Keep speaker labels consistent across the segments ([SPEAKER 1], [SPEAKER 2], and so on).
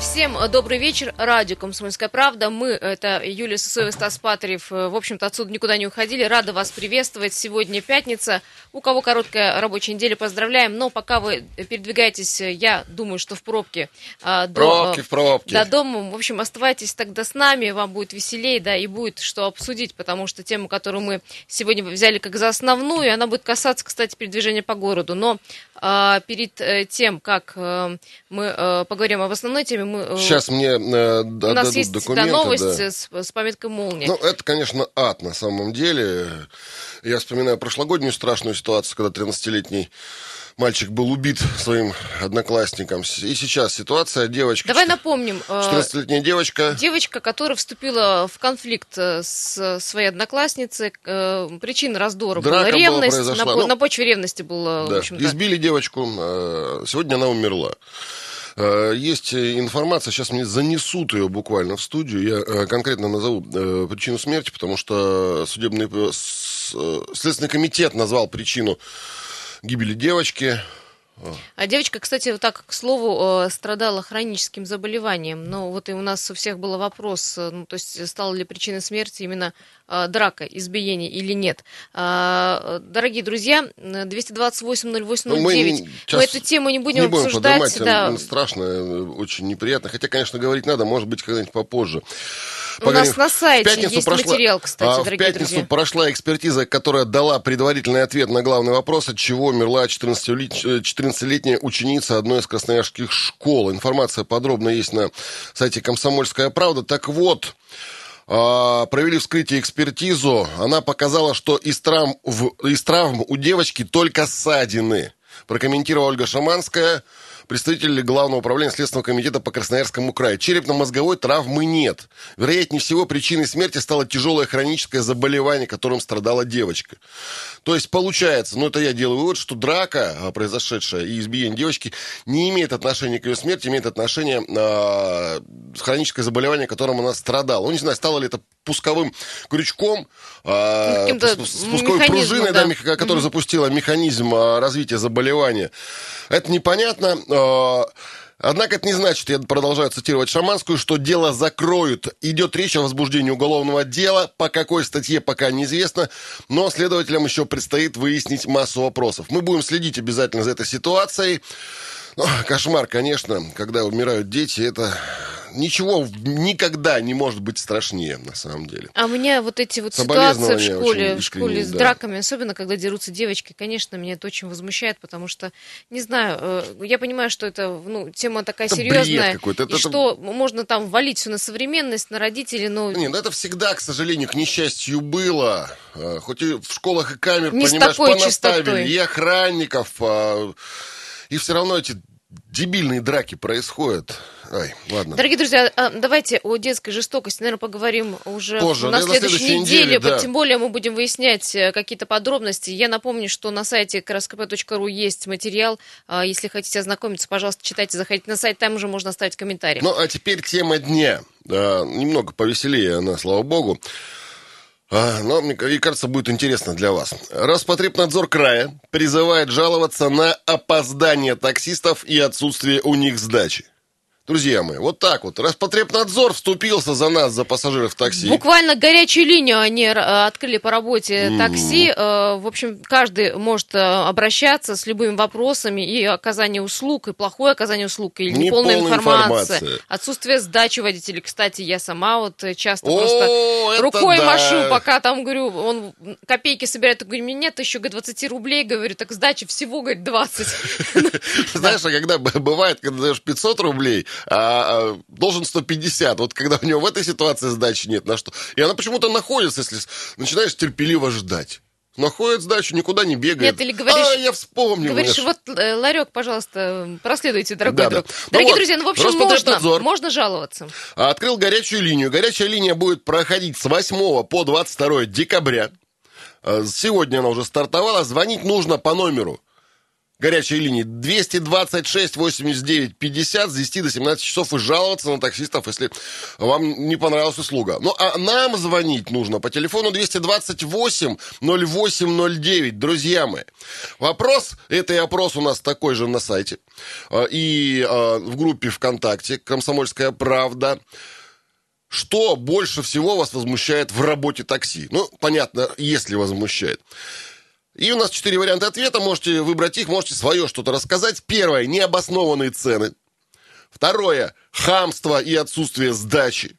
[SPEAKER 1] Всем добрый вечер. Радио «Комсомольская правда». Мы, это Юлия Сысоева, Стас Патриев. Э, в общем-то, отсюда никуда не уходили. Рада вас приветствовать. Сегодня пятница. У кого короткая рабочая неделя, поздравляем. Но пока вы передвигаетесь, я думаю, что в пробке.
[SPEAKER 2] До, пробки в пробке.
[SPEAKER 1] До дома. В общем, оставайтесь тогда с нами. Вам будет веселее, да, и будет что обсудить, потому что тему, которую мы сегодня взяли как за основную, она будет касаться, кстати, передвижения по городу. Но перед э, тем, как э, мы э, поговорим об основной теме, мы...
[SPEAKER 2] Сейчас мне
[SPEAKER 1] У нас есть
[SPEAKER 2] документы,
[SPEAKER 1] да, новость
[SPEAKER 2] да.
[SPEAKER 1] С, с пометкой «Молния».
[SPEAKER 2] Ну, это, конечно, ад на самом деле. Я вспоминаю прошлогоднюю страшную ситуацию, когда 13-летний мальчик был убит своим одноклассником. И сейчас ситуация, девочка...
[SPEAKER 1] Давай напомним.
[SPEAKER 2] 14-летняя девочка.
[SPEAKER 1] Девочка, которая вступила в конфликт с своей одноклассницей. Причина раздора
[SPEAKER 2] Драка
[SPEAKER 1] была ревность.
[SPEAKER 2] Была,
[SPEAKER 1] на,
[SPEAKER 2] ну,
[SPEAKER 1] на почве ревности была,
[SPEAKER 2] да,
[SPEAKER 1] в.
[SPEAKER 2] Избили девочку. Сегодня она умерла. Есть информация, сейчас мне занесут ее буквально в студию. Я конкретно назову причину смерти, потому что судебный следственный комитет назвал причину гибели девочки.
[SPEAKER 1] А девочка, кстати, вот так, к слову, страдала хроническим заболеванием. Но вот и у нас у всех был вопрос, ну, то есть стала ли причиной смерти именно драка, избиение или нет. Дорогие друзья, 228-08-09, мы, мы эту тему не будем,
[SPEAKER 2] не будем
[SPEAKER 1] обсуждать.
[SPEAKER 2] Да. Страшно, очень неприятно. Хотя, конечно, говорить надо, может быть, когда-нибудь попозже.
[SPEAKER 1] У Поговорим. нас на сайте есть прошла, материал, кстати,
[SPEAKER 2] а,
[SPEAKER 1] дорогие
[SPEAKER 2] В пятницу
[SPEAKER 1] друзья.
[SPEAKER 2] прошла экспертиза, которая дала предварительный ответ на главный вопрос, от чего умерла 14-летняя ученица одной из красноярских школ. Информация подробно есть на сайте «Комсомольская правда». Так вот, провели вскрытие экспертизу. Она показала, что из травм, из травм у девочки только ссадины. Прокомментировала Ольга Шаманская, представитель Главного управления Следственного комитета по Красноярскому краю. Черепно-мозговой травмы нет. Вероятнее всего, причиной смерти стало тяжелое хроническое заболевание, которым страдала девочка. То есть, получается, ну это я делаю вывод, что драка, произошедшая и избиение девочки, не имеет отношения к ее смерти, имеет отношение э, хроническое заболевание, которым она страдала. Ну, не знаю, стало ли это пусковым крючком, э, спусковой пружиной, да. Да, которая mm-hmm. запустила механизм развития заболевания. Это непонятно. Однако это не значит, я продолжаю цитировать Шаманскую, что дело закроют. Идет речь о возбуждении уголовного дела. По какой статье пока неизвестно, но следователям еще предстоит выяснить массу вопросов. Мы будем следить обязательно за этой ситуацией. Ну, кошмар, конечно, когда умирают дети, это ничего никогда не может быть страшнее, на самом деле.
[SPEAKER 1] А у меня вот эти вот ситуации в школе, в школе с да. драками, особенно когда дерутся девочки, конечно, меня это очень возмущает, потому что, не знаю, я понимаю, что это, ну, тема такая
[SPEAKER 2] это
[SPEAKER 1] серьезная,
[SPEAKER 2] и
[SPEAKER 1] это, что это... можно там валить все на современность, на родителей, но...
[SPEAKER 2] Нет, ну это всегда, к сожалению, к несчастью было. Хоть и в школах и камер,
[SPEAKER 1] не
[SPEAKER 2] понимаешь, понаставили,
[SPEAKER 1] чистотой.
[SPEAKER 2] и охранников, и все равно эти дебильные драки происходят. Ай, ладно.
[SPEAKER 1] Дорогие друзья, давайте о детской жестокости, наверное, поговорим уже
[SPEAKER 2] Позже,
[SPEAKER 1] на следующей,
[SPEAKER 2] следующей
[SPEAKER 1] неделе.
[SPEAKER 2] неделе да.
[SPEAKER 1] Тем более мы будем выяснять э, какие-то подробности. Я напомню, что на сайте krskp.ru есть материал. А, если хотите ознакомиться, пожалуйста, читайте, заходите на сайт, там уже можно оставить комментарий.
[SPEAKER 2] Ну, а теперь тема дня. Немного повеселее она, слава богу. Но, мне кажется, будет интересно для вас. Роспотребнадзор края призывает жаловаться на опоздание таксистов и отсутствие у них сдачи. Друзья мои, вот так вот. Роспотребнадзор вступился за нас, за пассажиров такси.
[SPEAKER 1] Буквально горячую линию они открыли по работе mm-hmm. такси. В общем, каждый может обращаться с любыми вопросами и оказание услуг, и плохое оказание услуг, или неполная информация.
[SPEAKER 2] информация.
[SPEAKER 1] Отсутствие сдачи водителей. Кстати, я сама вот часто
[SPEAKER 2] О,
[SPEAKER 1] просто рукой
[SPEAKER 2] да.
[SPEAKER 1] машу, пока там, говорю, он копейки собирает. Я говорю, мне нет еще 20 рублей, говорю, так сдачи всего, говорит, 20.
[SPEAKER 2] Знаешь, а когда бывает, когда даешь 500 рублей, а, а, должен 150. Вот когда у него в этой ситуации сдачи нет, на что? И она почему-то находится, если начинаешь терпеливо ждать. Находит сдачу, никуда не бегает.
[SPEAKER 1] Нет, или говоришь...
[SPEAKER 2] А, я вспомнил.
[SPEAKER 1] Говоришь,
[SPEAKER 2] конечно.
[SPEAKER 1] вот, э, ларек, пожалуйста, проследуйте, дорогой
[SPEAKER 2] Да,
[SPEAKER 1] друг.
[SPEAKER 2] да. Ну
[SPEAKER 1] Дорогие
[SPEAKER 2] вот,
[SPEAKER 1] друзья, ну, в общем, можно, можно жаловаться.
[SPEAKER 2] Открыл горячую линию. Горячая линия будет проходить с 8 по 22 декабря. Э, Сегодня она уже стартовала. Звонить нужно по номеру горячей линии 226 89 50 с 10 до 17 часов и жаловаться на таксистов, если вам не понравилась услуга. Ну, а нам звонить нужно по телефону 228 0809. Друзья мои, вопрос, это и опрос у нас такой же на сайте э, и э, в группе ВКонтакте «Комсомольская правда». Что больше всего вас возмущает в работе такси? Ну, понятно, если возмущает. И у нас четыре варианта ответа. Можете выбрать их, можете свое что-то рассказать. Первое – необоснованные цены. Второе – хамство и отсутствие сдачи.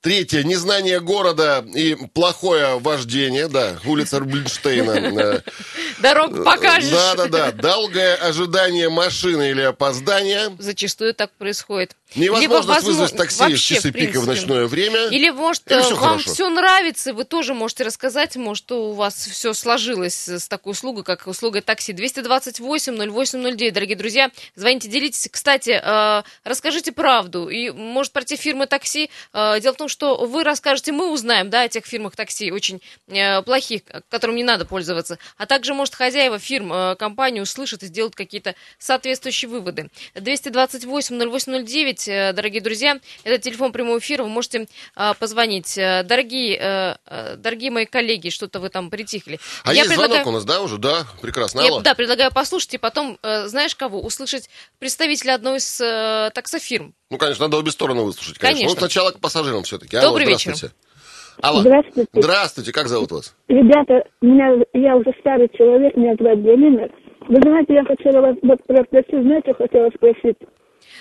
[SPEAKER 2] Третье. Незнание города и плохое вождение. Да, улица Рубинштейна.
[SPEAKER 1] Дорогу покажешь.
[SPEAKER 2] Да-да-да. Долгое ожидание машины или опоздание.
[SPEAKER 1] Зачастую так происходит.
[SPEAKER 2] Невозможно вызвать такси в часы пика в ночное время.
[SPEAKER 1] Или, может,
[SPEAKER 2] Или все
[SPEAKER 1] вам
[SPEAKER 2] хорошо.
[SPEAKER 1] все нравится, вы тоже можете рассказать, может, у вас все сложилось с такой услугой, как услуга такси. 228-0809, дорогие друзья, звоните, делитесь. Кстати, э, расскажите правду. И может пройти фирмы такси. Э, Дело в том, что вы расскажете, мы узнаем, да, о тех фирмах такси, очень э, плохих, которым не надо пользоваться. А также, может, хозяева фирм, э, компании услышат и сделают какие-то соответствующие выводы. 228-0809, э, дорогие друзья, это телефон прямого эфира, вы можете э, позвонить. Дорогие, дорогие мои коллеги, что-то вы там притихли.
[SPEAKER 2] А
[SPEAKER 1] Я
[SPEAKER 2] есть
[SPEAKER 1] предлагаю-
[SPEAKER 2] звонок у нас, да, уже? Да, прекрасно.
[SPEAKER 1] я, да, предлагаю послушать и потом, знаешь кого, услышать представителя одной из таксофирм.
[SPEAKER 2] Ну, конечно, надо обе стороны выслушать, конечно.
[SPEAKER 1] Конечно.
[SPEAKER 2] Ну, сначала к пассажирам все-таки.
[SPEAKER 1] Добрый вечер.
[SPEAKER 2] Алло.
[SPEAKER 3] Здравствуйте.
[SPEAKER 2] Здравствуйте, как зовут вас?
[SPEAKER 3] Ребята, меня, я уже старый человек, меня зовут Галина. Вы знаете, я хотела вас вот про знаете, хотела спросить.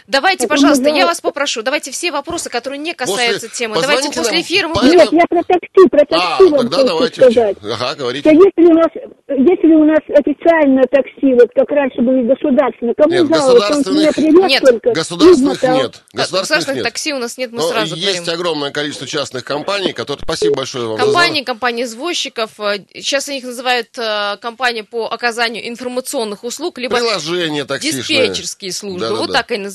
[SPEAKER 1] Давайте,
[SPEAKER 3] Потом
[SPEAKER 1] пожалуйста,
[SPEAKER 3] я-
[SPEAKER 1] я вас попрошу, давайте все вопросы, которые не касаются
[SPEAKER 2] После-
[SPEAKER 1] темы, давайте после
[SPEAKER 2] нам
[SPEAKER 1] эфира мы
[SPEAKER 2] этому-
[SPEAKER 3] Нет, я про такси, про
[SPEAKER 2] А,
[SPEAKER 3] такси вам
[SPEAKER 2] тогда
[SPEAKER 3] хочу
[SPEAKER 2] давайте.
[SPEAKER 3] сказать.
[SPEAKER 2] Ага,
[SPEAKER 3] Что
[SPEAKER 2] говорите.
[SPEAKER 3] если у нас, если у нас официальное такси, вот как раньше были государственные, кому
[SPEAKER 2] Нет,
[SPEAKER 3] жаловаться?
[SPEAKER 2] Государственных-
[SPEAKER 3] меня привез
[SPEAKER 1] Нет,
[SPEAKER 3] только.
[SPEAKER 2] Государственных
[SPEAKER 3] измотал.
[SPEAKER 2] нет.
[SPEAKER 1] Государственных
[SPEAKER 2] Государственных нет.
[SPEAKER 1] такси у нас нет, мы
[SPEAKER 2] Но
[SPEAKER 1] сразу
[SPEAKER 2] есть
[SPEAKER 1] говорим.
[SPEAKER 2] огромное количество частных компаний, которые... Спасибо большое вам. за
[SPEAKER 1] Компании, компании извозчиков, э, сейчас их называют э, компании по оказанию информационных услуг, либо
[SPEAKER 2] Приложение таксишное.
[SPEAKER 1] диспетчерские службы,
[SPEAKER 2] Да-да-да.
[SPEAKER 1] вот так они называются.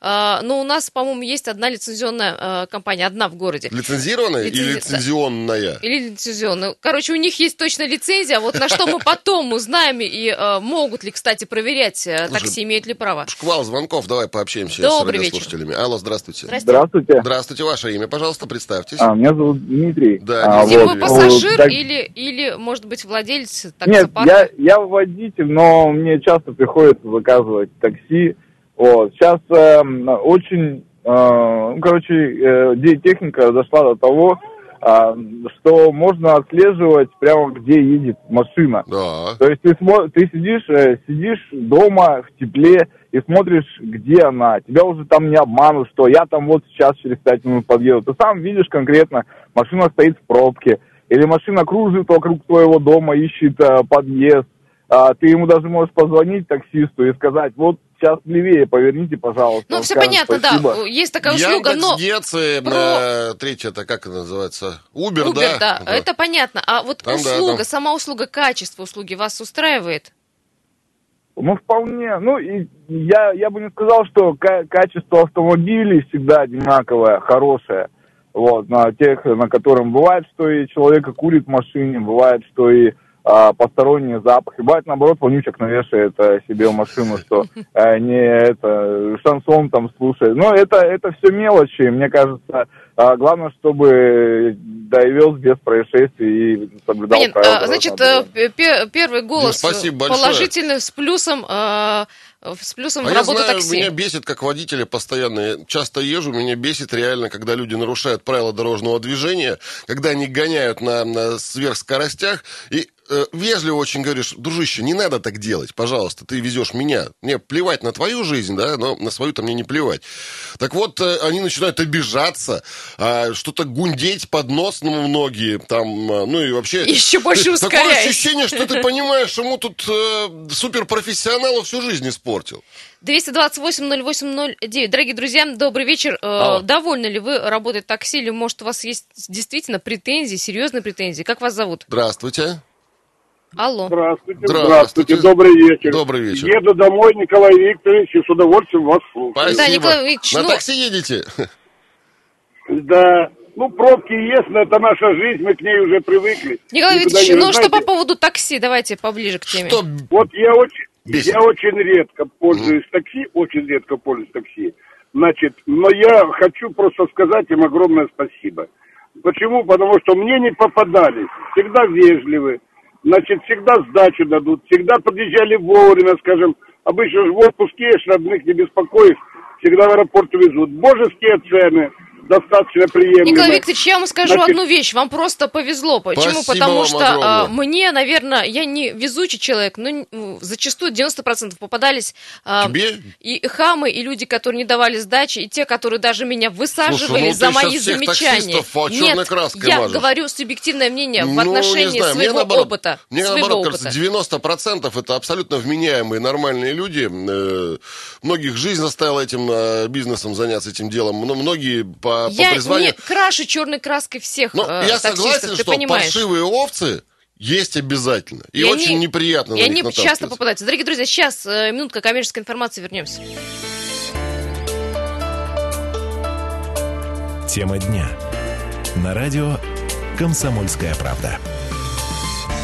[SPEAKER 1] А, Но у нас, по-моему, есть одна лицензионная э, компания, одна в городе.
[SPEAKER 2] Лицензированная или
[SPEAKER 1] Лицензи-
[SPEAKER 2] лицензионная?
[SPEAKER 1] Или лицензионную. Короче, у них есть точно лицензия, вот на что мы потом узнаем, и э, могут ли, кстати, проверять, э, такси имеют ли право.
[SPEAKER 2] Шквал звонков, давай пообщаемся
[SPEAKER 1] Добрый
[SPEAKER 2] с
[SPEAKER 1] вечер.
[SPEAKER 2] радиослушателями. Алло, здравствуйте.
[SPEAKER 4] Здравствуйте.
[SPEAKER 2] Здравствуйте, ваше имя, пожалуйста, представьтесь.
[SPEAKER 4] А, меня зовут Дмитрий.
[SPEAKER 2] Да,
[SPEAKER 4] А,
[SPEAKER 2] Дмитрий,
[SPEAKER 1] Вы
[SPEAKER 2] вот,
[SPEAKER 1] пассажир
[SPEAKER 4] так-
[SPEAKER 1] или, или, может быть, владелец
[SPEAKER 4] Нет,
[SPEAKER 1] таксопарка?
[SPEAKER 4] я, я водитель, но мне часто приходится заказывать такси. Вот. Сейчас эм, очень, э, ну, короче, э, техника дошла до того, а, что можно отслеживать прямо где едет машина.
[SPEAKER 2] Да.
[SPEAKER 4] То есть ты, смо- ты сидишь, э, сидишь дома в тепле и смотришь, где она. Тебя уже там не обманут, что я там вот сейчас через пять минут подъеду. Ты сам видишь конкретно, машина стоит в пробке, или машина кружит вокруг твоего дома, ищет э, подъезд. А, ты ему даже можешь позвонить таксисту и сказать, вот сейчас левее поверните, пожалуйста.
[SPEAKER 1] Ну, все понятно,
[SPEAKER 4] «Спасибо».
[SPEAKER 1] да, есть такая услуга, но...
[SPEAKER 2] Яндекс.Дец, и,
[SPEAKER 1] про-
[SPEAKER 2] э, третье, это как это называется? Uber,
[SPEAKER 1] Uber, да,
[SPEAKER 2] Да.
[SPEAKER 1] это понятно. А вот
[SPEAKER 2] Там, да,
[SPEAKER 1] услуга,
[SPEAKER 2] там.
[SPEAKER 1] сама услуга, качество услуги вас устраивает?
[SPEAKER 4] Ну, вполне. Ну, и я, я бы не сказал, что ка- качество автомобилей всегда одинаковое, хорошее. Вот, на тех, на котором бывает, что и человека курит в машине, бывает, что и а, посторонние запахи. Бывает, наоборот, вонючек навешает а, себе в машину, что а, не это, шансон там слушает. Но это, это все мелочи. Мне кажется, а, главное, чтобы довез без происшествий и соблюдал правила
[SPEAKER 1] А, Значит,
[SPEAKER 4] дорожного
[SPEAKER 1] э, пе- первый голос
[SPEAKER 2] спасибо
[SPEAKER 1] э,
[SPEAKER 2] большое.
[SPEAKER 1] положительный с плюсом, э, с плюсом
[SPEAKER 2] А
[SPEAKER 1] в
[SPEAKER 2] я
[SPEAKER 1] работу
[SPEAKER 2] знаю,
[SPEAKER 1] такси.
[SPEAKER 2] меня бесит, как водителя постоянно. Я часто езжу, меня бесит реально, когда люди нарушают правила дорожного движения, когда они гоняют на, на сверхскоростях и э, вежливо очень говоришь, дружище, не надо так делать, пожалуйста, ты везешь меня. Мне плевать на твою жизнь, да, но на свою-то мне не плевать. Так вот, э, они начинают обижаться, а, что-то гундеть под нос ну, многие, там, ну и вообще...
[SPEAKER 1] Еще больше
[SPEAKER 2] Такое
[SPEAKER 1] ускоряясь.
[SPEAKER 2] ощущение, что ты понимаешь, ему тут э, суперпрофессионалу всю жизнь испортил.
[SPEAKER 1] 228-08-09. Дорогие друзья, добрый вечер. Э,
[SPEAKER 2] Алло.
[SPEAKER 1] Довольны ли вы работой такси, или, может, у вас есть действительно претензии, серьезные претензии? Как вас зовут?
[SPEAKER 2] Здравствуйте.
[SPEAKER 1] Алло.
[SPEAKER 5] Здравствуйте,
[SPEAKER 2] Здравствуйте.
[SPEAKER 5] здравствуйте, добрый вечер.
[SPEAKER 2] Добрый вечер.
[SPEAKER 5] Еду домой, Николай Викторович, и с удовольствием вас слушаю.
[SPEAKER 2] Спасибо.
[SPEAKER 1] Да, Николай Викторович,
[SPEAKER 2] На
[SPEAKER 1] ну-
[SPEAKER 2] такси едете?
[SPEAKER 5] Да, ну пробки есть, но это наша жизнь, мы к ней уже привыкли.
[SPEAKER 1] Николай
[SPEAKER 5] Никуда
[SPEAKER 1] Викторович,
[SPEAKER 5] не-
[SPEAKER 1] ну что по поводу такси? Давайте поближе к теме.
[SPEAKER 2] Что?
[SPEAKER 5] Вот я очень,
[SPEAKER 2] Бесит.
[SPEAKER 5] Я очень редко пользуюсь такси, очень редко пользуюсь такси. Значит, но я хочу просто сказать им огромное спасибо. Почему? Потому что мне не попадались. Всегда вежливы. Значит, всегда сдачу дадут. Всегда подъезжали вовремя, скажем. Обычно же в отпуске, родных не беспокоишь. Всегда в аэропорт везут. Божеские цены достаточно приемлемые.
[SPEAKER 1] Николай Викторович, я вам скажу
[SPEAKER 5] Значит,
[SPEAKER 1] одну вещь. Вам просто повезло. Почему?
[SPEAKER 2] Спасибо
[SPEAKER 1] Потому
[SPEAKER 2] вам
[SPEAKER 1] что
[SPEAKER 2] огромное.
[SPEAKER 1] а, мне, наверное, я не везучий человек, но зачастую 90% попадались а,
[SPEAKER 2] Тебе?
[SPEAKER 1] и хамы, и люди, которые не давали сдачи, и те, которые даже меня высаживали
[SPEAKER 2] ну
[SPEAKER 1] за
[SPEAKER 2] ты
[SPEAKER 1] мои замечания. Нет, я
[SPEAKER 2] мажешь.
[SPEAKER 1] говорю субъективное мнение в
[SPEAKER 2] Ну,
[SPEAKER 1] отношении
[SPEAKER 2] знаю, мне
[SPEAKER 1] своего
[SPEAKER 2] наоборот,
[SPEAKER 1] опыта.
[SPEAKER 2] Мне
[SPEAKER 1] своего
[SPEAKER 2] наоборот
[SPEAKER 1] опыта.
[SPEAKER 2] кажется, 90% это абсолютно вменяемые, нормальные люди. Э, Многих жизнь заставила этим э, бизнесом заняться, этим делом. Мно- Многие по, по
[SPEAKER 1] Я
[SPEAKER 2] призванию...
[SPEAKER 1] не крашу черной краской всех
[SPEAKER 2] Ну,
[SPEAKER 1] э,
[SPEAKER 2] я
[SPEAKER 1] таксистов,
[SPEAKER 2] согласен,
[SPEAKER 1] ты
[SPEAKER 2] что
[SPEAKER 1] понимаешь.
[SPEAKER 2] паршивые овцы есть обязательно. И,
[SPEAKER 1] И
[SPEAKER 2] очень
[SPEAKER 1] они-
[SPEAKER 2] неприятно
[SPEAKER 1] И
[SPEAKER 2] на
[SPEAKER 1] они часто попадаются. Дорогие друзья, сейчас э, минутка коммерческой информации, вернемся.
[SPEAKER 6] Тема дня. На радио «Комсомольская правда».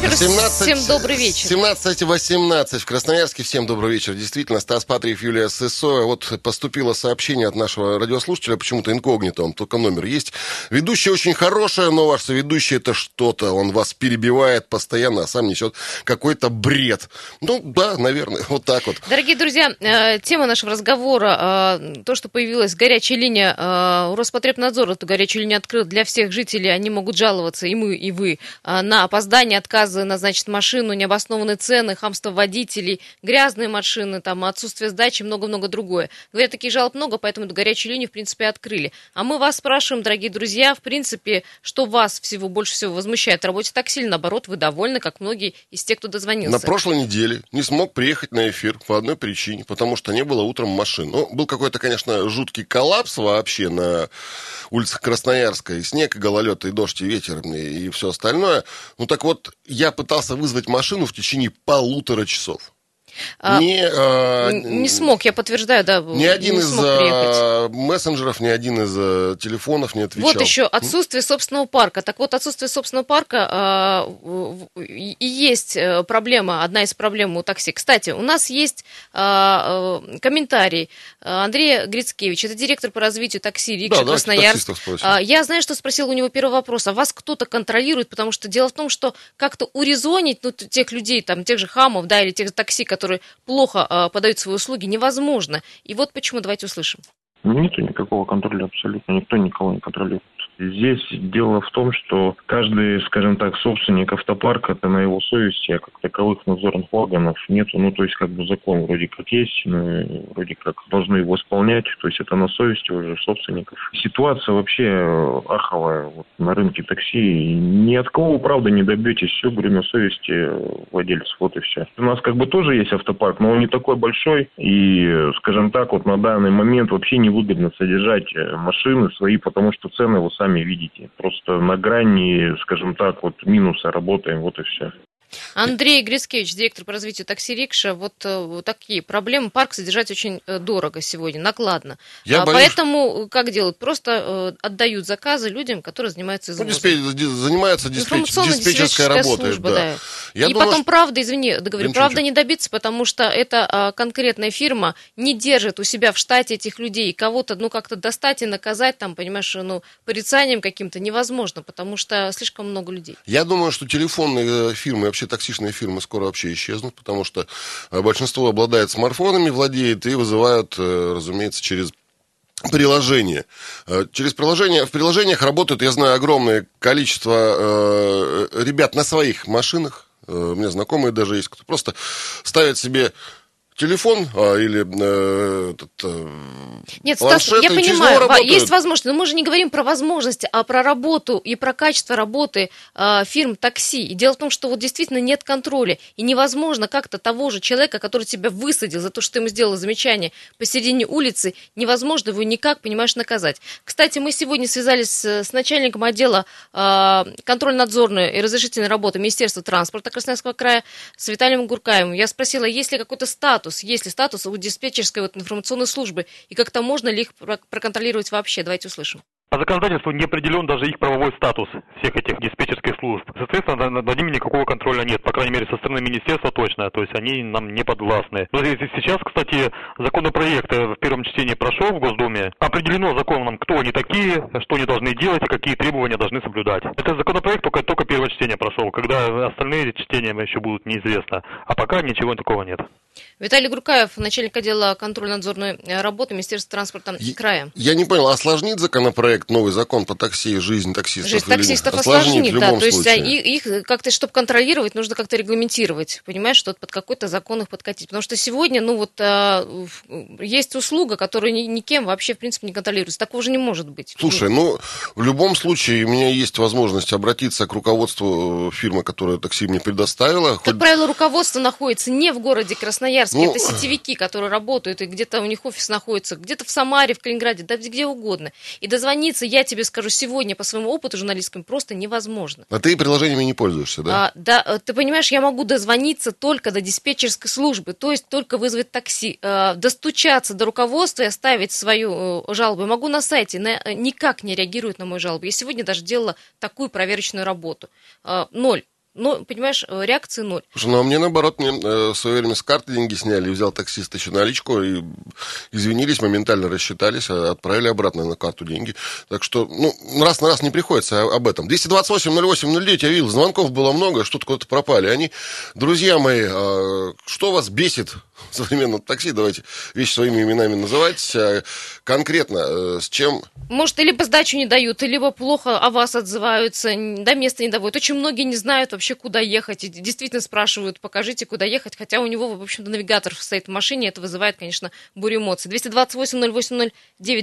[SPEAKER 2] 17,
[SPEAKER 1] Всем добрый вечер.
[SPEAKER 2] 17.18 в Красноярске. Всем добрый вечер. Действительно, Стас Патриев, Юлия Сысоя. Вот поступило сообщение от нашего радиослушателя, почему-то инкогнито, он только номер есть. Ведущая очень хорошая, но ваш соведущий это что-то. Он вас перебивает постоянно, а сам несет какой-то бред. Ну, да, наверное, вот так вот.
[SPEAKER 1] Дорогие друзья, э, тема нашего разговора, э, то, что появилась горячая линия, э, Роспотребнадзор эту горячую линию открыл для всех жителей, они могут жаловаться, и мы, и вы, на опоздание, отказы назначить машину, необоснованные цены, хамство водителей, грязные машины, там, отсутствие сдачи, много-много другое. Говорят, таких жалоб много, поэтому эту горячую линию, в принципе, открыли. А мы вас спрашиваем, дорогие друзья, в принципе, что вас всего больше всего возмущает в работе такси, или наоборот, вы довольны, как многие из тех, кто дозвонился?
[SPEAKER 2] На прошлой неделе не смог приехать на эфир по одной причине, потому что не было утром машин. Ну, был какой-то, конечно, жуткий коллапс вообще на улицах Красноярска. И снег, и гололед, и дождь, и ветер, и, все остальное. Ну, так вот, я пытался вызвать машину в течение полутора часов.
[SPEAKER 1] А,
[SPEAKER 2] не, э,
[SPEAKER 1] Н- Не смог, я подтверждаю, да.
[SPEAKER 2] Ни один
[SPEAKER 1] не
[SPEAKER 2] из э,
[SPEAKER 1] приехать.
[SPEAKER 2] мессенджеров, ни один из э, телефонов не отвечал.
[SPEAKER 1] Вот еще отсутствие собственного парка. Так вот, отсутствие собственного парка а, и есть э, проблема, одна из проблем у такси. Кстати, у нас есть а, э, комментарий а, Андрея Грицкевича, это директор по развитию такси
[SPEAKER 2] Да,
[SPEAKER 1] Рикша
[SPEAKER 2] давайте
[SPEAKER 1] Красноярск. А, Я знаю, что спросил у него первый вопрос, а вас кто-то контролирует, потому что дело в том, что как-то урезонить ну, тех людей, там, тех же хамов, да, или тех такси, которые плохо а, подают свои услуги, невозможно. И вот почему, давайте услышим.
[SPEAKER 7] Нету никакого контроля абсолютно, никто никого не контролирует. Здесь дело в том, что каждый, скажем так, собственник автопарка, это на его совести, а как таковых надзорных органов нету. Ну, то есть, как бы закон вроде как есть, мы вроде как должны его исполнять, то есть это на совести уже собственников. Ситуация вообще э, аховая вот, на рынке такси. Ни от кого, правда, не добьетесь. Все, говорю, на совести э, владельцев, вот и все. У нас как бы тоже есть автопарк, но он не такой большой. И, э, скажем так, вот на данный момент вообще невыгодно содержать машины свои, потому что цены вы сами видите. Просто на грани, скажем так, вот минуса работаем, вот и все.
[SPEAKER 1] Андрей Грицкевич, директор по развитию такси Рикша. Вот, э, вот такие проблемы. Парк содержать очень э, дорого сегодня, накладно.
[SPEAKER 2] Я
[SPEAKER 1] А,
[SPEAKER 2] боюсь,
[SPEAKER 1] Поэтому э, как делают? Просто э, отдают заказы людям, которые занимаются
[SPEAKER 2] Ну,
[SPEAKER 1] извозом.
[SPEAKER 2] диспе- ди- занимается диспетч-
[SPEAKER 1] Информационно-диспетчерская
[SPEAKER 2] работой.
[SPEAKER 1] служба,
[SPEAKER 2] да.
[SPEAKER 1] да.
[SPEAKER 2] Я
[SPEAKER 1] и
[SPEAKER 2] думаю,
[SPEAKER 1] потом,
[SPEAKER 2] что-
[SPEAKER 1] правда, извини, договорю, правда
[SPEAKER 2] ничего.
[SPEAKER 1] не добиться, потому что эта а, конкретная фирма не держит у себя в штате этих людей. Кого-то, ну, как-то достать и наказать, там, понимаешь, ну, порицанием каким-то невозможно, потому что слишком много людей.
[SPEAKER 2] Я думаю, что телефонные фирмы, вообще таксишные фирмы скоро вообще исчезнут, потому что э, большинство обладает смартфонами, владеет и вызывают, э, разумеется, через приложение. Э, Через приложение, в приложениях работают, я знаю, огромное количество ребят на своих машинах. У меня знакомые даже есть, кто просто ставит себе телефон а, или э, этот, э,
[SPEAKER 1] Нет, Стас,
[SPEAKER 2] планшет,
[SPEAKER 1] я
[SPEAKER 2] через него
[SPEAKER 1] понимаю,
[SPEAKER 2] работают.
[SPEAKER 1] есть возможность, но мы же не говорим про возможности, а про работу и про качество работы а, фирм такси. И дело в том, что вот действительно нет контроля, и невозможно как-то того же человека, который тебя высадил за то, что ты ему сделал замечание посередине улицы, невозможно его никак, понимаешь, наказать. Кстати, мы сегодня связались с, с начальником отдела а, контрольно-надзорной и разрешительной работы Министерства транспорта Красноярского края с Виталием Гуркаевым. Я спросила, есть ли какой-то статус, есть ли статус у диспетчерской вот информационной службы, и как-то можно ли их про- проконтролировать вообще. Давайте услышим.
[SPEAKER 8] По законодательству не определен даже их правовой статус всех этих диспетчерских служб. Соответственно, над, ними никакого контроля нет, по крайней мере, со стороны министерства точно, то есть они нам не подвластны. Сейчас, кстати, законопроект в первом чтении прошел в Госдуме. Определено законом, кто они такие, что они должны делать и какие требования должны соблюдать. Это законопроект только, только первое чтение прошел, когда остальные чтения еще будут неизвестно. А пока ничего такого нет.
[SPEAKER 1] Виталий Грукаев, начальник отдела контрольно-надзорной работы Министерства транспорта края.
[SPEAKER 2] Я не понял, осложнит законопроект новый закон по такси, жизнь таксистов?
[SPEAKER 1] Жизнь таксистов осложнит, осложнит да. То есть а, их, их как-то, чтобы контролировать, нужно как-то регламентировать. Понимаешь, что под какой-то закон их подкатить. Потому что сегодня, ну вот, а, есть услуга, которая ни, никем вообще, в принципе, не контролируется. Такого же не может быть.
[SPEAKER 2] Слушай, ну, в любом случае, у меня есть возможность обратиться к руководству фирмы, которая такси мне предоставила.
[SPEAKER 1] Как Хоть... правило, руководство находится не в городе Красноярске, ну... это сетевики, которые работают, и где-то у них офис находится, где-то в Самаре, в Калининграде, да где угодно. И дозвониться, я тебе скажу, сегодня по своему опыту журналистскому просто невозможно.
[SPEAKER 2] А ты приложениями не пользуешься, да?
[SPEAKER 1] А, да, э, ты понимаешь, я могу дозвониться только до диспетчерской службы, то есть только вызвать такси, э, достучаться до руководства и оставить свою э, жалобу. Я могу на сайте, на, никак не реагируют на мою жалобу. Я сегодня даже делала такую проверочную работу. Ноль ну, понимаешь, э, реакции ноль.
[SPEAKER 2] Слушай, ну а мне наоборот, мне э, в свое время с карты деньги сняли, взял таксист еще наличку, и извинились, моментально рассчитались, а отправили обратно на карту деньги. Так что, ну, раз на раз не приходится об этом. 228-08-09, я видел, звонков было много, что-то куда-то пропали. Они, друзья мои, э, что вас бесит современном такси? Давайте вещи своими именами называть. Э, конкретно, э, с чем...
[SPEAKER 1] Может, либо сдачу не дают, либо плохо о вас отзываются, до места не доводят. Очень многие не знают вообще, куда ехать. И действительно спрашивают, покажите, куда ехать. Хотя у него, в общем-то, навигатор стоит в машине. Это вызывает, конечно, бурю эмоций. 228-08-09.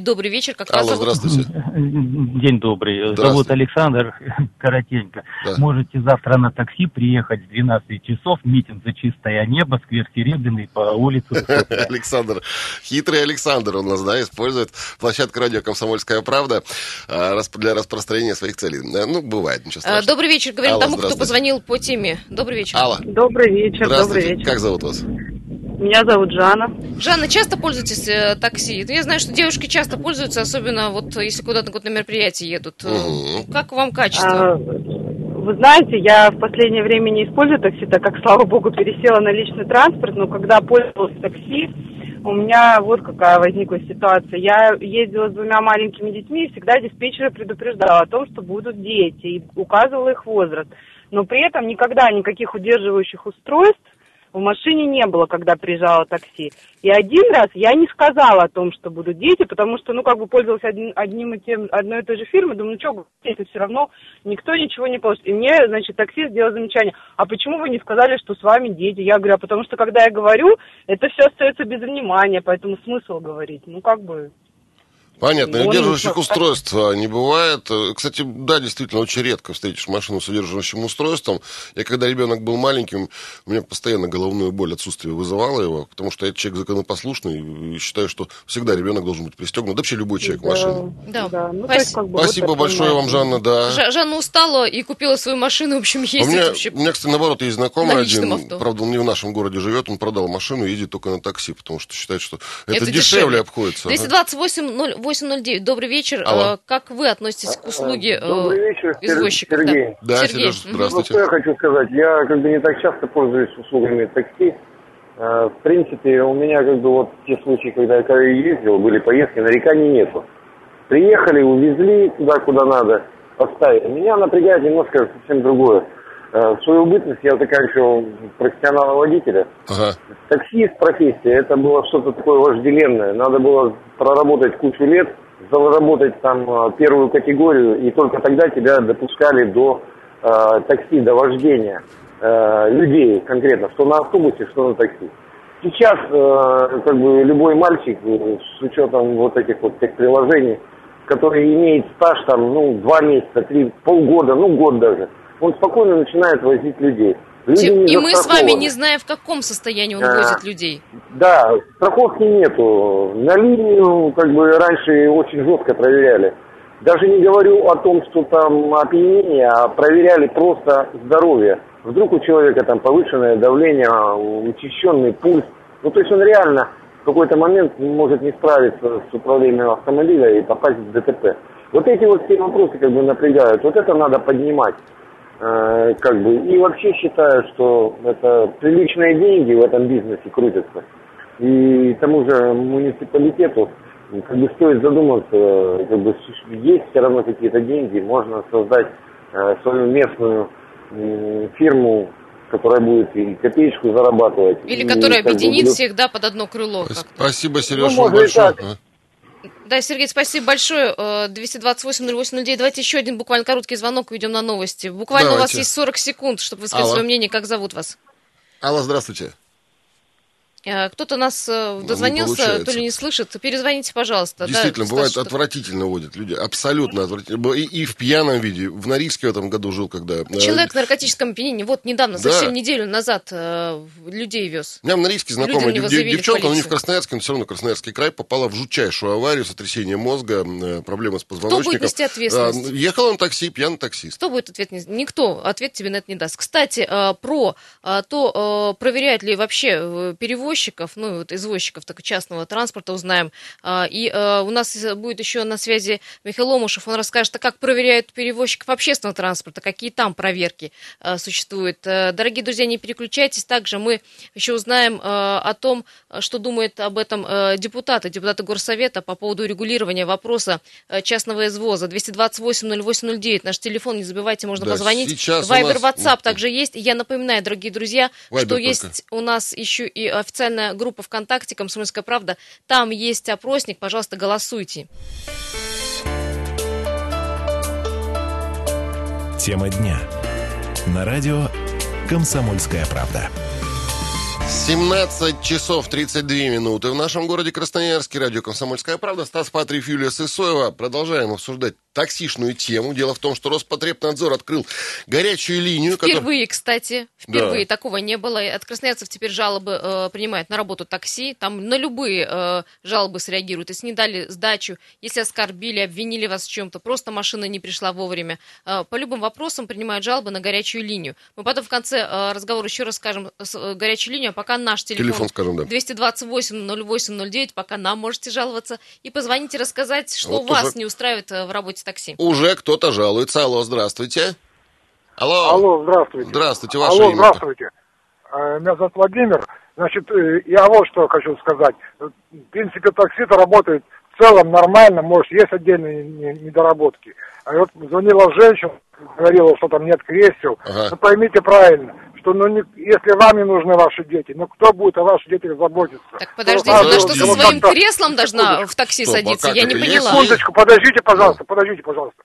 [SPEAKER 1] Добрый вечер. Как
[SPEAKER 2] Алло, вас зовут? здравствуйте.
[SPEAKER 9] День добрый. Здравствуйте. Зовут Александр Коротенько. Да. Можете завтра на такси приехать в 12 часов. Митинг за чистое небо, сквер Серебряный по улице.
[SPEAKER 2] Александр. Хитрый Александр у нас, да, использует площадку радио «Комсомольская правда» а, для распространения своих целей. Ну, бывает, ничего а, страшного.
[SPEAKER 1] Добрый вечер. Говорим тому, кто позвонил позвонил по теме. Добрый вечер.
[SPEAKER 2] Алла.
[SPEAKER 10] Добрый вечер, добрый вечер.
[SPEAKER 2] Как зовут вас?
[SPEAKER 10] Меня зовут Жанна.
[SPEAKER 1] Жанна, часто пользуетесь э, такси? Я знаю, что девушки часто пользуются, особенно вот если куда-то на мероприятие едут. Угу. Как вам качество? А,
[SPEAKER 10] вы знаете, я в последнее время не использую такси, так как, слава богу, пересела на личный транспорт, но когда пользовалась такси, у меня вот какая возникла ситуация. Я ездила с двумя маленькими детьми, и всегда диспетчера предупреждала о том, что будут дети, и указывала их возраст но при этом никогда никаких удерживающих устройств в машине не было, когда приезжало такси. И один раз я не сказала о том, что будут дети, потому что, ну, как бы пользовалась одним, одним и тем, одной и той же фирмой, думаю, ну, что, это все равно никто ничего не получит. И мне, значит, таксист сделал замечание, а почему вы не сказали, что с вами дети? Я говорю, а потому что, когда я говорю, это все остается без внимания, поэтому смысл говорить. Ну, как бы,
[SPEAKER 2] Понятно, и удерживающих устройств а, не бывает. Кстати, да, действительно, очень редко встретишь машину с содержащим устройством. Я когда ребенок был маленьким, у меня постоянно головную боль отсутствие вызывало его, потому что я человек законопослушный и считаю, что всегда ребенок должен быть пристегнут. Да вообще любой человек да, в.
[SPEAKER 1] Да. да. Ну,
[SPEAKER 2] Спас... как бы Спасибо вот большое понимаете. вам, Жанна, да.
[SPEAKER 1] Ж- Жанна устала и купила свою машину, в общем, ездит.
[SPEAKER 2] У меня,
[SPEAKER 1] вообще...
[SPEAKER 2] у меня кстати, наоборот, есть знакомый один, авто. правда, он не в нашем городе живет, он продал машину и едет только на такси, потому что считает, что это, это дешевле, дешевле обходится.
[SPEAKER 1] 228 08 8.09. Добрый вечер. Алло. Э, как вы относитесь к услуге
[SPEAKER 11] э, Добрый вечер,
[SPEAKER 1] извозчика?
[SPEAKER 11] Сергей.
[SPEAKER 2] Да, Сергей. Сереж, здравствуйте.
[SPEAKER 11] Ну, что я хочу сказать. Я как бы не так часто пользуюсь услугами такси. Э, в принципе, у меня как бы вот те случаи, когда я ездил, были поездки, нареканий нету. Приехали, увезли туда, куда надо, поставили. Меня напрягает немножко совсем другое в свою бытность я заканчивал профессионала водителя. Ага. Таксист профессия, это было что-то такое вожделенное. Надо было проработать кучу лет, заработать там а, первую категорию, и только тогда тебя допускали до э, такси, до вождения э, людей конкретно, что на автобусе, что на такси. Сейчас э, как бы любой мальчик с учетом вот этих вот тех приложений, который имеет стаж там, ну, два месяца, три, полгода, ну, год даже, он спокойно начинает возить людей.
[SPEAKER 1] Люди и мы с вами не знаем, в каком состоянии он а, возит людей.
[SPEAKER 11] Да, страховки нету. На линию как бы раньше очень жестко проверяли. Даже не говорю о том, что там опьянение, а проверяли просто здоровье. Вдруг у человека там повышенное давление, учащенный пульс. Ну, то есть он реально в какой-то момент может не справиться с управлением автомобиля и попасть в ДТП. Вот эти вот все вопросы как бы напрягают. Вот это надо поднимать. Э, как бы, и вообще считаю, что это приличные деньги в этом бизнесе крутятся. И тому же муниципалитету как бы стоит задуматься, как бы есть все равно какие-то деньги, можно создать э, свою местную э, фирму, которая будет и копеечку зарабатывать.
[SPEAKER 1] Или и, которая объединит бы, всех, да, под одно крыло.
[SPEAKER 2] Спасибо, Сережа, ну, большое.
[SPEAKER 1] Да, Сергей, спасибо большое. 228-08-09. Давайте еще один буквально короткий звонок, уйдем на новости. Буквально Давайте. у вас есть 40 секунд, чтобы высказать Алла. свое мнение. Как зовут вас?
[SPEAKER 2] Алла, здравствуйте.
[SPEAKER 1] Э, кто-то нас э, дозвонился, то ли не слышит. Перезвоните, пожалуйста.
[SPEAKER 2] Действительно, да, бывает Стас, отвратительно водят люди. Абсолютно отвратительно. И, и в пьяном виде. В Норильске в этом году жил, когда...
[SPEAKER 1] Э, Человек в наркотическом опьянении. Вот недавно, да. совсем неделю назад людей вез.
[SPEAKER 2] У меня в Норильске знакомая дев, девчонка, но не в Красноярске, но все равно Красноярский край, попала в жутчайшую аварию, сотрясение мозга, проблемы с позвоночником. Кто
[SPEAKER 1] будет нести ответственность?
[SPEAKER 2] Ехал он такси, пьяный таксист.
[SPEAKER 1] Кто будет ответственность? Никто ответ тебе на это не даст. Кстати, про то, проверяют ли вообще перевозчиков, ну, вот извозчиков так, частного транспорта узнаем. А, и а, у нас будет еще на связи Михаил Ломушев, он расскажет, а как проверяют перевозчиков общественного транспорта, какие там проверки а, существуют. Дорогие друзья, не переключайтесь. Также мы еще узнаем о том, что думает об этом депутаты, депутаты Горсовета по поводу регулирования вопроса частного извоза. 228-08-09, наш телефон, не забывайте, можно да, позвонить. Вайбер, WhatsApp также есть. Я напоминаю, дорогие друзья, Вайбер что только. есть у нас еще и официальная группа ВКонтакте «Комсомольская правда». Там есть опросник, пожалуйста, голосуйте.
[SPEAKER 6] Тема дня. На радио «Комсомольская правда».
[SPEAKER 2] 17 часов 32 минуты в нашем городе Красноярске. Радио «Комсомольская правда». Стас Патриев, Юлия Сысоева. Продолжаем обсуждать таксишную тему. Дело в том, что Роспотребнадзор открыл горячую линию.
[SPEAKER 1] Впервые, которая... кстати, впервые да. такого не было. От красноярцев теперь жалобы э, принимают на работу такси. Там на любые э, жалобы среагируют. Если не дали сдачу, если оскорбили, обвинили вас в чем-то, просто машина не пришла вовремя. Э, по любым вопросам принимают жалобы на горячую линию. Мы потом в конце э, разговора еще раз скажем э, горячую линию, а пока наш телефон, телефон скажем, да. 228 08 09, пока нам можете жаловаться. И позвоните рассказать, что вот вас уже... не устраивает э, в работе такси.
[SPEAKER 2] Уже кто-то жалуется. Алло, здравствуйте. Алло.
[SPEAKER 12] Алло, здравствуйте.
[SPEAKER 2] Здравствуйте, ваше
[SPEAKER 12] Алло,
[SPEAKER 2] имя.
[SPEAKER 12] здравствуйте. Э, меня зовут Владимир. Значит, э, я вот что хочу сказать. В принципе, такси-то работает в целом нормально, может, есть отдельные недоработки. А вот звонила женщина, говорила, что там нет кресел. Ага. Ну, поймите правильно, что ну, не, если вам не нужны ваши дети, ну кто будет о ваших детях заботиться?
[SPEAKER 1] Так подождите, ну, она что, со своим креслом должна в такси Стоп, садиться? Я не поняла.
[SPEAKER 12] Секундочку, подождите, пожалуйста, подождите, пожалуйста.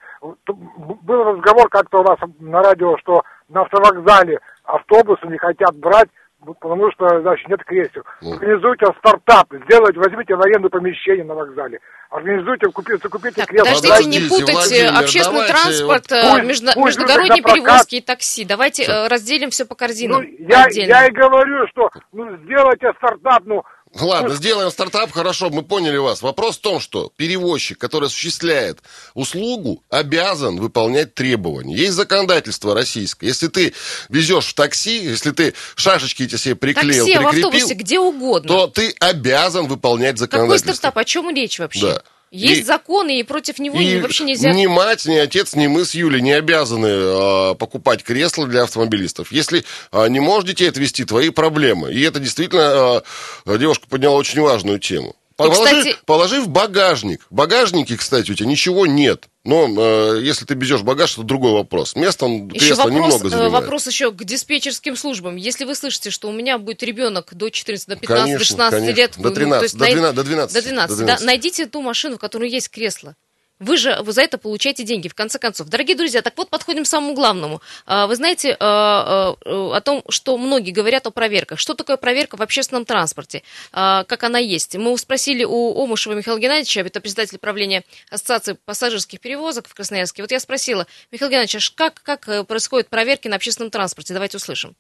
[SPEAKER 12] Был разговор как-то у нас на радио, что на автовокзале автобусы не хотят брать потому что, значит, нет кресел. Ну. Организуйте стартап, сделайте, возьмите в аренду помещение на вокзале. Организуйте, купите, купите
[SPEAKER 1] кресла. Подождите, не путайте Владимир, общественный давайте, транспорт, вот, э, между, пусть междугородние перевозки и такси. Давайте все. Э, разделим все по корзинам.
[SPEAKER 12] Ну, я, я и говорю, что ну, сделайте стартап, ну,
[SPEAKER 2] Ладно, сделаем стартап, хорошо, мы поняли вас. Вопрос в том, что перевозчик, который осуществляет услугу, обязан выполнять требования. Есть законодательство российское. Если ты везешь в такси, если ты шашечки эти себе приклеил,
[SPEAKER 1] такси,
[SPEAKER 2] прикрепил,
[SPEAKER 1] в автобусе, где угодно,
[SPEAKER 2] то ты обязан выполнять законодательство.
[SPEAKER 1] Какой стартап? О чем речь вообще? Да. Есть и, законы, и против него и вообще нельзя...
[SPEAKER 2] Ни мать, ни отец, ни мы с Юлей не обязаны э, покупать кресла для автомобилистов. Если э, не можешь детей отвезти, твои проблемы. И это действительно э, девушка подняла очень важную тему. Положи, кстати... положи в багажник. В багажнике, кстати, у тебя ничего нет. Но э, если ты везешь багаж, это другой вопрос. Место он еще вопрос, немного э, занимает.
[SPEAKER 1] Вопрос еще к диспетчерским службам. Если вы слышите, что у меня будет ребенок до 14, до 15, конечно, до 16 конечно. лет...
[SPEAKER 2] До 13, ну, то есть, до, 12, до 12.
[SPEAKER 1] До 12, до 12. Да, найдите ту машину, в которой есть кресло. Вы же вы за это получаете деньги, в конце концов. Дорогие друзья, так вот подходим к самому главному. А, вы знаете а, а, о том, что многие говорят о проверках. Что такое проверка в общественном транспорте? Как она есть? Мы спросили у Омушева Михаила Геннадьевича, это председатель правления Ассоциации пассажирских перевозок в Красноярске. Вот я спросила, Михаил Геннадьевич, как, как э, происходят проверки на общественном транспорте? Давайте услышим.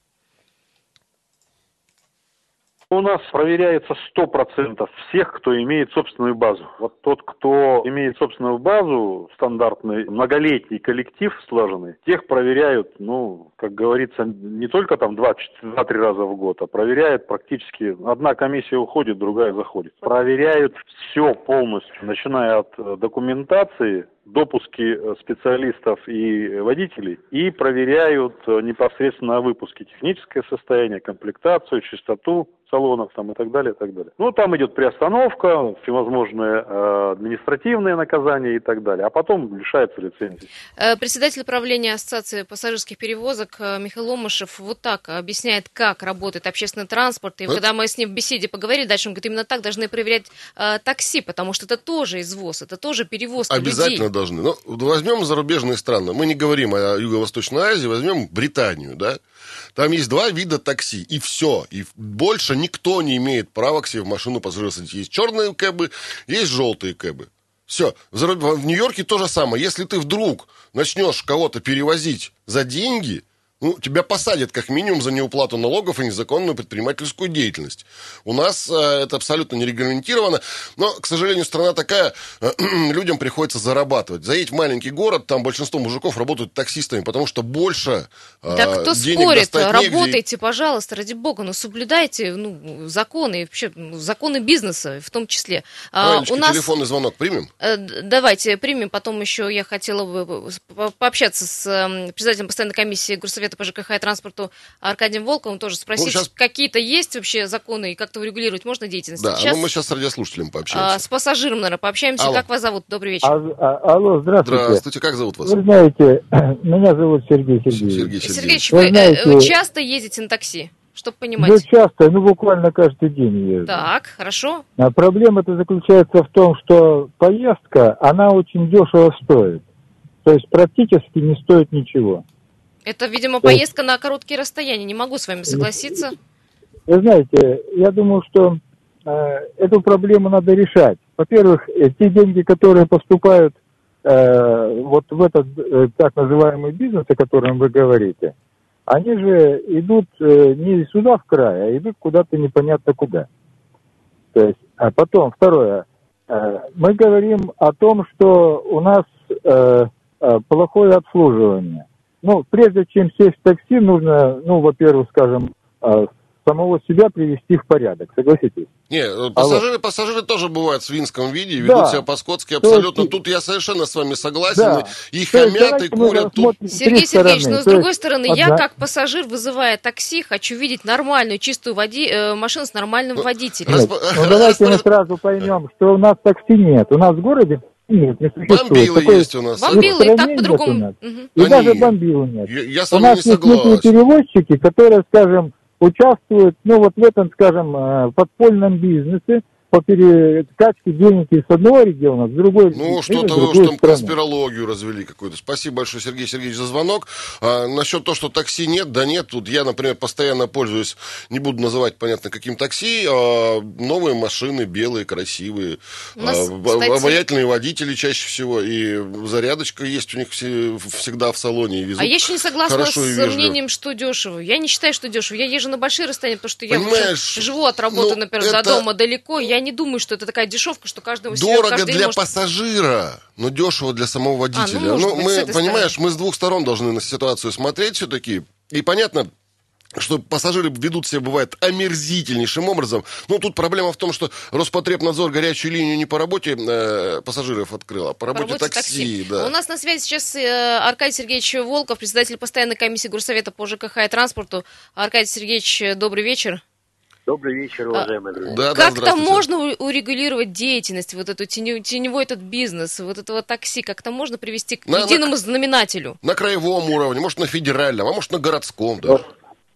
[SPEAKER 13] У нас проверяется 100% всех, кто имеет собственную базу. Вот тот, кто имеет собственную базу, стандартный многолетний коллектив сложенный, тех проверяют, ну, как говорится, не только там 2-3 раза в год, а проверяют практически, одна комиссия уходит, другая заходит. Проверяют все полностью, начиная от э, документации, допуски э, специалистов и водителей и проверяют э, непосредственно на выпуске техническое состояние, комплектацию, чистоту салонов там и так далее, и так далее. Ну, там идет приостановка, всевозможные э, административные наказания и так далее, а потом лишается лицензии.
[SPEAKER 1] Э, председатель правления Ассоциации пассажирских перевозок э, Михаил Ломышев вот так объясняет, как работает общественный транспорт. И это... когда мы с ним в беседе поговорили, дальше он говорит, именно так должны проверять э, такси, потому что это тоже извоз, это тоже перевозка
[SPEAKER 2] Обязательно
[SPEAKER 1] людей.
[SPEAKER 2] должны. Ну, возьмем зарубежные страны. Мы не говорим о Юго-Восточной Азии, возьмем Британию, да? Там есть два вида такси, и все. И больше никто не имеет права к себе в машину пассажира садить. Есть черные кэбы, есть желтые кэбы. Все. В Нью-Йорке то же самое. Если ты вдруг начнешь кого-то перевозить за деньги, ну, тебя посадят как минимум за неуплату налогов и незаконную предпринимательскую деятельность. У нас э, это абсолютно не регламентировано, но, к сожалению, страна такая, э, людям приходится зарабатывать. Заедь в маленький город, там большинство мужиков работают таксистами, потому что больше
[SPEAKER 1] э, Да кто
[SPEAKER 2] денег
[SPEAKER 1] спорит, работайте,
[SPEAKER 2] негде.
[SPEAKER 1] пожалуйста, ради бога, но соблюдайте ну, законы, вообще ну, законы бизнеса в том числе.
[SPEAKER 2] А, у нас... телефонный звонок примем?
[SPEAKER 1] Э, давайте примем, потом еще я хотела бы пообщаться с э, председателем постоянной комиссии Горсовета Совета по ЖКХ и транспорту Аркадием Волковым тоже спросить, ну, сейчас... какие-то есть вообще законы и как-то урегулировать можно деятельность?
[SPEAKER 2] Да, сейчас... ну мы сейчас с радиослушателем пообщаемся.
[SPEAKER 1] А, с пассажиром, наверное, пообщаемся. Алло. Как вас зовут? Добрый вечер.
[SPEAKER 14] А, а, алло, здравствуйте.
[SPEAKER 2] Здравствуйте, как зовут вас?
[SPEAKER 14] Вы знаете, меня зовут Сергей Сергеевич.
[SPEAKER 2] Сергей
[SPEAKER 1] Сергеевич, Сергеевич вы, знаете, вы часто ездите на такси? Чтобы понимать.
[SPEAKER 14] Ну, часто, ну, буквально каждый день езжу.
[SPEAKER 1] Так, хорошо.
[SPEAKER 14] А проблема-то заключается в том, что поездка, она очень дешево стоит. То есть практически не стоит ничего.
[SPEAKER 1] Это, видимо, поездка на короткие расстояния. Не могу с вами согласиться.
[SPEAKER 14] Вы знаете, я думаю, что э, эту проблему надо решать. Во-первых, э, те деньги, которые поступают э, вот в этот э, так называемый бизнес, о котором вы говорите, они же идут э, не сюда в край, а идут куда-то непонятно куда. То есть, а потом, второе, э, мы говорим о том, что у нас э, э, плохое обслуживание. Ну, прежде чем сесть в такси, нужно, ну, во-первых, скажем, а, самого себя привести в порядок, согласитесь?
[SPEAKER 2] Не, э, пассажиры, вот. пассажиры тоже бывают в свинском виде, ведут да. себя по-скотски абсолютно. есть, Тут я совершенно с вами согласен.
[SPEAKER 14] Да.
[SPEAKER 2] И хамят, и курят. Тут...
[SPEAKER 1] Сергей Сергеевич, но с другой стороны, одна... я как пассажир, вызывая такси, хочу видеть нормальную, чистую води... э, машину с нормальным ну, водителем.
[SPEAKER 14] Нет, ну, давайте мы сразу поймем, что у нас такси нет. У нас в городе нет, не существует.
[SPEAKER 2] Бомбилы Такое есть у нас.
[SPEAKER 1] Бомбилы, и так по-другому. Угу.
[SPEAKER 14] И Они... даже бомбилы нет. Я,
[SPEAKER 2] я с
[SPEAKER 14] у нас есть некие перевозчики, которые, скажем, участвуют, ну вот в этом, скажем, э, подпольном бизнесе, по перекачке денег из одного региона в другой
[SPEAKER 2] Ну, что-то вы уж там конспирологию развели какую-то. Спасибо большое, Сергей Сергеевич, за звонок. А, насчет того, что такси нет, да нет. Тут я, например, постоянно пользуюсь, не буду называть, понятно, каким такси, а, новые машины, белые, красивые, нас, а, кстати... обаятельные водители чаще всего, и зарядочка есть у них все, всегда в салоне. И везут
[SPEAKER 1] а я еще не согласна с мнением, что дешево. Я не считаю, что дешево. Я езжу на большие расстояния, потому что я живу от работы, ну, например, это... до дома далеко. Я не думаю, что это такая дешевка, что каждому
[SPEAKER 2] Дорого
[SPEAKER 1] каждый
[SPEAKER 2] для
[SPEAKER 1] может...
[SPEAKER 2] пассажира, но дешево для самого водителя. А, ну, ну быть, мы, понимаешь, стороны. мы с двух сторон должны на ситуацию смотреть все-таки. И понятно, что пассажиры ведут себя, бывает, омерзительнейшим образом. Но тут проблема в том, что Роспотребнадзор горячую линию не по работе э, пассажиров открыл, а по работе, по работе такси. такси. Да.
[SPEAKER 1] У нас на связи сейчас э, Аркадий Сергеевич Волков, председатель постоянной комиссии Горсовета по ЖКХ и транспорту. Аркадий Сергеевич, добрый вечер.
[SPEAKER 15] Добрый вечер, а, уважаемые друзья.
[SPEAKER 1] Да, как-то можно урегулировать деятельность, вот эту теневой этот бизнес, вот этого такси, как-то можно привести к на, единому на, знаменателю?
[SPEAKER 2] На краевом уровне, может, на федеральном, а может, на городском даже.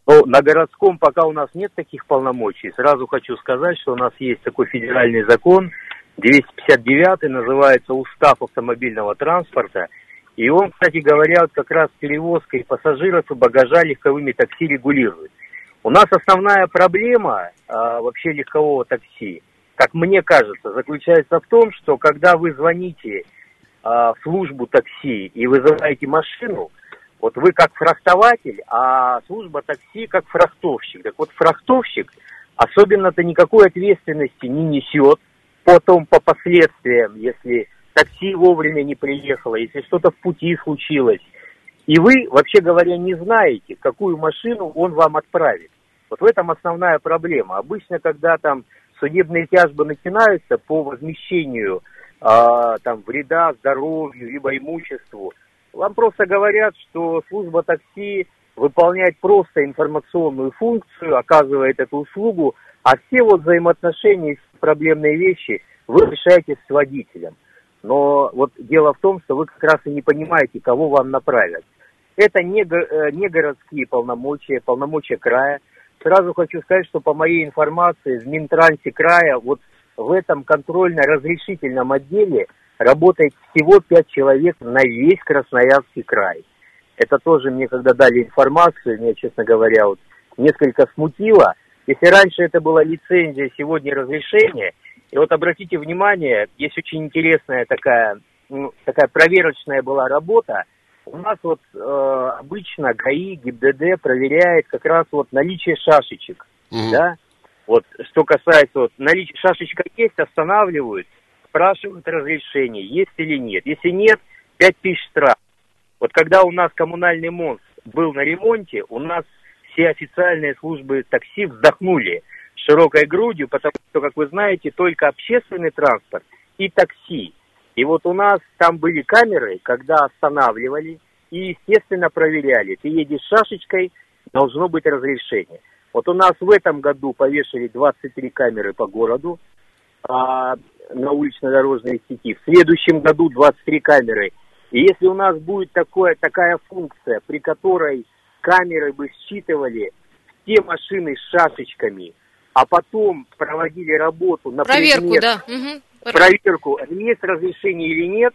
[SPEAKER 15] Ну, на городском пока у нас нет таких полномочий. Сразу хочу сказать, что у нас есть такой федеральный закон, 259 называется «Устав автомобильного транспорта». И он, кстати говоря, как раз перевозкой пассажиров и багажа легковыми такси регулирует. У нас основная проблема а, вообще легкового такси, как мне кажется, заключается в том, что когда вы звоните а, в службу такси и вызываете машину, вот вы как фрахтователь, а служба такси как фрахтовщик. Так вот, фрахтовщик особенно-то никакой ответственности не несет потом по последствиям, если такси вовремя не приехало, если что-то в пути случилось. И вы, вообще говоря, не знаете, какую машину он вам отправит. Вот в этом основная проблема. Обычно, когда там судебные тяжбы начинаются по возмещению а, там, вреда здоровью, либо имуществу. Вам просто говорят, что служба такси выполняет просто информационную функцию, оказывает эту услугу, а все вот взаимоотношения, проблемные вещи вы решаете с водителем. Но вот дело в том, что вы как раз и не понимаете, кого вам направят. Это не, э, не городские полномочия, полномочия края. Сразу хочу сказать, что по моей информации в Минтрансе края вот в этом контрольно-разрешительном отделе работает всего пять человек на весь Красноярский край. Это тоже мне, когда дали информацию, меня, честно говоря, вот несколько смутило. Если раньше это была лицензия, сегодня разрешение. И вот обратите внимание, есть очень интересная такая, ну, такая проверочная была работа. У нас вот э, обычно ГАИ, ГИБДД проверяет как раз вот наличие шашечек, mm-hmm. да. Вот что касается вот наличия шашечка есть, останавливают, спрашивают разрешение, есть или нет. Если нет, 5 тысяч штраф. Вот когда у нас коммунальный мост был на ремонте, у нас все официальные службы такси вздохнули широкой грудью, потому что, как вы знаете, только общественный транспорт и такси. И вот у нас там были камеры, когда останавливали и, естественно, проверяли. Ты едешь шашечкой, должно быть разрешение. Вот у нас в этом году повешали 23 камеры по городу а, на улично-дорожной сети. В следующем году 23 камеры. И если у нас будет такое, такая функция, при которой камеры бы считывали все машины с шашечками, а потом проводили работу на
[SPEAKER 1] проверку, да. Угу.
[SPEAKER 15] Проверку, есть разрешение или нет,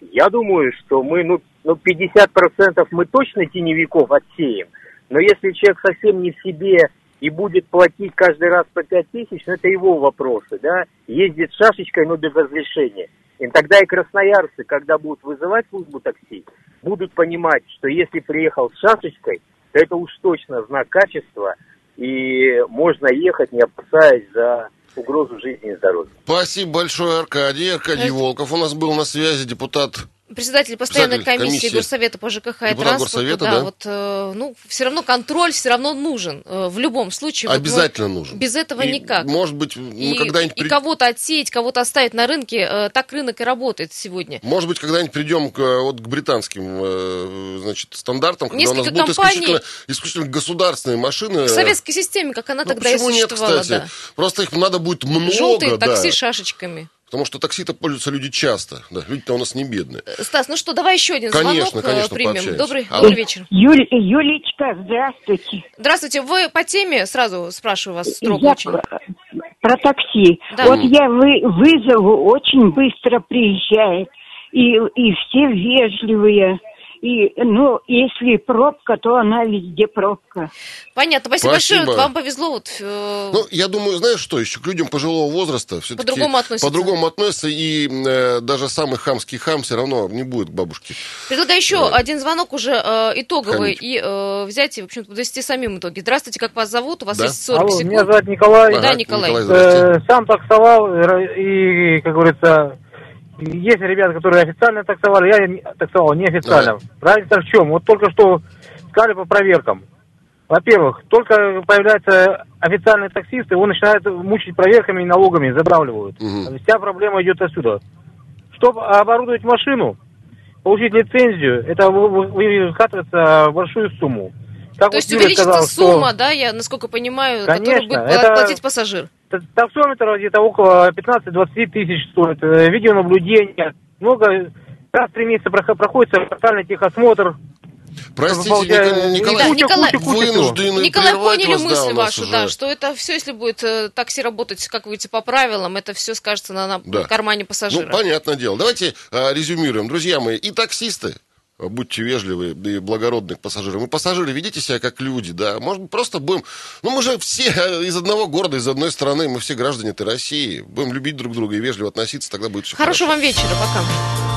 [SPEAKER 15] я думаю, что мы, ну, ну 50% мы точно теневиков отсеем. Но если человек совсем не в себе и будет платить каждый раз по 5 тысяч, ну это его вопросы, да, ездит с шашечкой, но без разрешения. И тогда и красноярцы, когда будут вызывать службу такси, будут понимать, что если приехал с шашечкой, то это уж точно знак качества, и можно ехать, не опасаясь за угрозу жизни и здоровья.
[SPEAKER 2] Спасибо большое, Аркадий. Аркадий это... Волков у нас был на связи, депутат
[SPEAKER 1] председатель постоянной комиссии, комиссии Горсовета по ЖКХ и транспорту, да, да, вот, э, ну, все равно контроль все равно нужен э, в любом случае.
[SPEAKER 2] Обязательно
[SPEAKER 1] вот,
[SPEAKER 2] нужен.
[SPEAKER 1] Без этого
[SPEAKER 2] и,
[SPEAKER 1] никак.
[SPEAKER 2] Может быть, мы
[SPEAKER 1] и,
[SPEAKER 2] когда-нибудь...
[SPEAKER 1] И кого-то отсеять, кого-то оставить на рынке, э, так рынок и работает сегодня.
[SPEAKER 2] Может быть, когда-нибудь придем к, вот, к британским, э, значит, стандартам, когда
[SPEAKER 1] Несколько
[SPEAKER 2] у нас будут
[SPEAKER 1] компаний...
[SPEAKER 2] исключительно, исключительно государственные машины.
[SPEAKER 1] К советской системе, как она
[SPEAKER 2] ну,
[SPEAKER 1] тогда и существовала.
[SPEAKER 2] Нет, кстати?
[SPEAKER 1] Да.
[SPEAKER 2] Просто их надо будет много.
[SPEAKER 1] Желтые
[SPEAKER 2] да.
[SPEAKER 1] такси шашечками.
[SPEAKER 2] Потому что такси-то пользуются люди часто. Да, люди-то у нас не бедные.
[SPEAKER 1] Стас, ну что, давай еще один
[SPEAKER 2] конечно,
[SPEAKER 1] звонок
[SPEAKER 2] конечно,
[SPEAKER 1] примем.
[SPEAKER 2] Пообщаемся.
[SPEAKER 1] Добрый,
[SPEAKER 2] Алло.
[SPEAKER 1] добрый вечер.
[SPEAKER 16] Юль, Юлечка, здравствуйте.
[SPEAKER 1] Здравствуйте. Вы по теме, сразу спрашиваю вас строго
[SPEAKER 16] я
[SPEAKER 1] очень.
[SPEAKER 16] Про такси.
[SPEAKER 1] Да.
[SPEAKER 16] Вот я вы, вызову, очень быстро приезжает. И, и все вежливые. И, ну, если пробка, то она везде пробка.
[SPEAKER 1] Понятно. Спасибо,
[SPEAKER 2] Спасибо.
[SPEAKER 1] большое. Вам повезло. Вот, э...
[SPEAKER 2] Ну, я думаю, знаешь что, еще к людям пожилого возраста все-таки
[SPEAKER 1] По-другому относятся.
[SPEAKER 2] По-другому относятся, и э, даже самый хамский хам все равно не будет к бабушке.
[SPEAKER 1] Предлагаю еще
[SPEAKER 2] Да.
[SPEAKER 1] один звонок уже э, итоговый
[SPEAKER 2] Хамить.
[SPEAKER 1] и э, взять и, в общем-то, подвести самим итоги. Здравствуйте, как вас зовут? У вас
[SPEAKER 2] Да.
[SPEAKER 1] есть 40
[SPEAKER 12] Алло,
[SPEAKER 1] секунд.
[SPEAKER 12] меня зовут Николай.
[SPEAKER 1] Да,
[SPEAKER 2] Ага,
[SPEAKER 1] Николай.
[SPEAKER 2] Николай, здравствуйте.
[SPEAKER 12] Э, сам таксовал, и, как говорится, есть ребята, которые официально таксовали, я таксовал неофициально. Разница в чем? Вот только что сказали по проверкам. Во-первых, только появляются официальные таксисты, его начинают мучить проверками и налогами, задравливают.
[SPEAKER 2] Мгм.
[SPEAKER 12] Вся проблема идет отсюда. Чтобы оборудовать машину, получить лицензию, это вы- вы- вы- вкатывается в большую сумму. Как
[SPEAKER 1] То
[SPEAKER 12] вот
[SPEAKER 1] есть увеличится
[SPEAKER 12] сказала, что-
[SPEAKER 1] сумма, да, я насколько понимаю, которую
[SPEAKER 12] Конечно,
[SPEAKER 1] будет
[SPEAKER 12] это-
[SPEAKER 1] платить пассажир.
[SPEAKER 12] Таксометр где-то около 15-20 тысяч стоит. Э, Видеонаблюдение. Много. Раз в три месяца прохо- проходит квартальный техосмотр.
[SPEAKER 2] Простите,
[SPEAKER 12] и
[SPEAKER 2] Николай,
[SPEAKER 12] куча,
[SPEAKER 1] Николай-
[SPEAKER 12] куча, куча
[SPEAKER 2] вынуждены
[SPEAKER 1] Николай, поняли
[SPEAKER 2] вас, да,
[SPEAKER 1] мысль
[SPEAKER 2] нас
[SPEAKER 1] вашу,
[SPEAKER 2] уже.
[SPEAKER 1] да, что это все, если будет э, такси работать, как выйти по правилам, это все скажется на, на
[SPEAKER 2] Да.
[SPEAKER 1] кармане пассажира.
[SPEAKER 2] Ну, понятное дело. Давайте а, резюмируем. Друзья мои, и таксисты, будьте вежливы и благородны к пассажирам. И пассажиры, ведите себя как люди, да. Может, просто будем... Ну, мы же все э, из одного города, из одной страны, мы все граждане этой России. Будем любить друг друга и вежливо относиться, тогда будет все
[SPEAKER 1] Хорошего вам вечера, пока.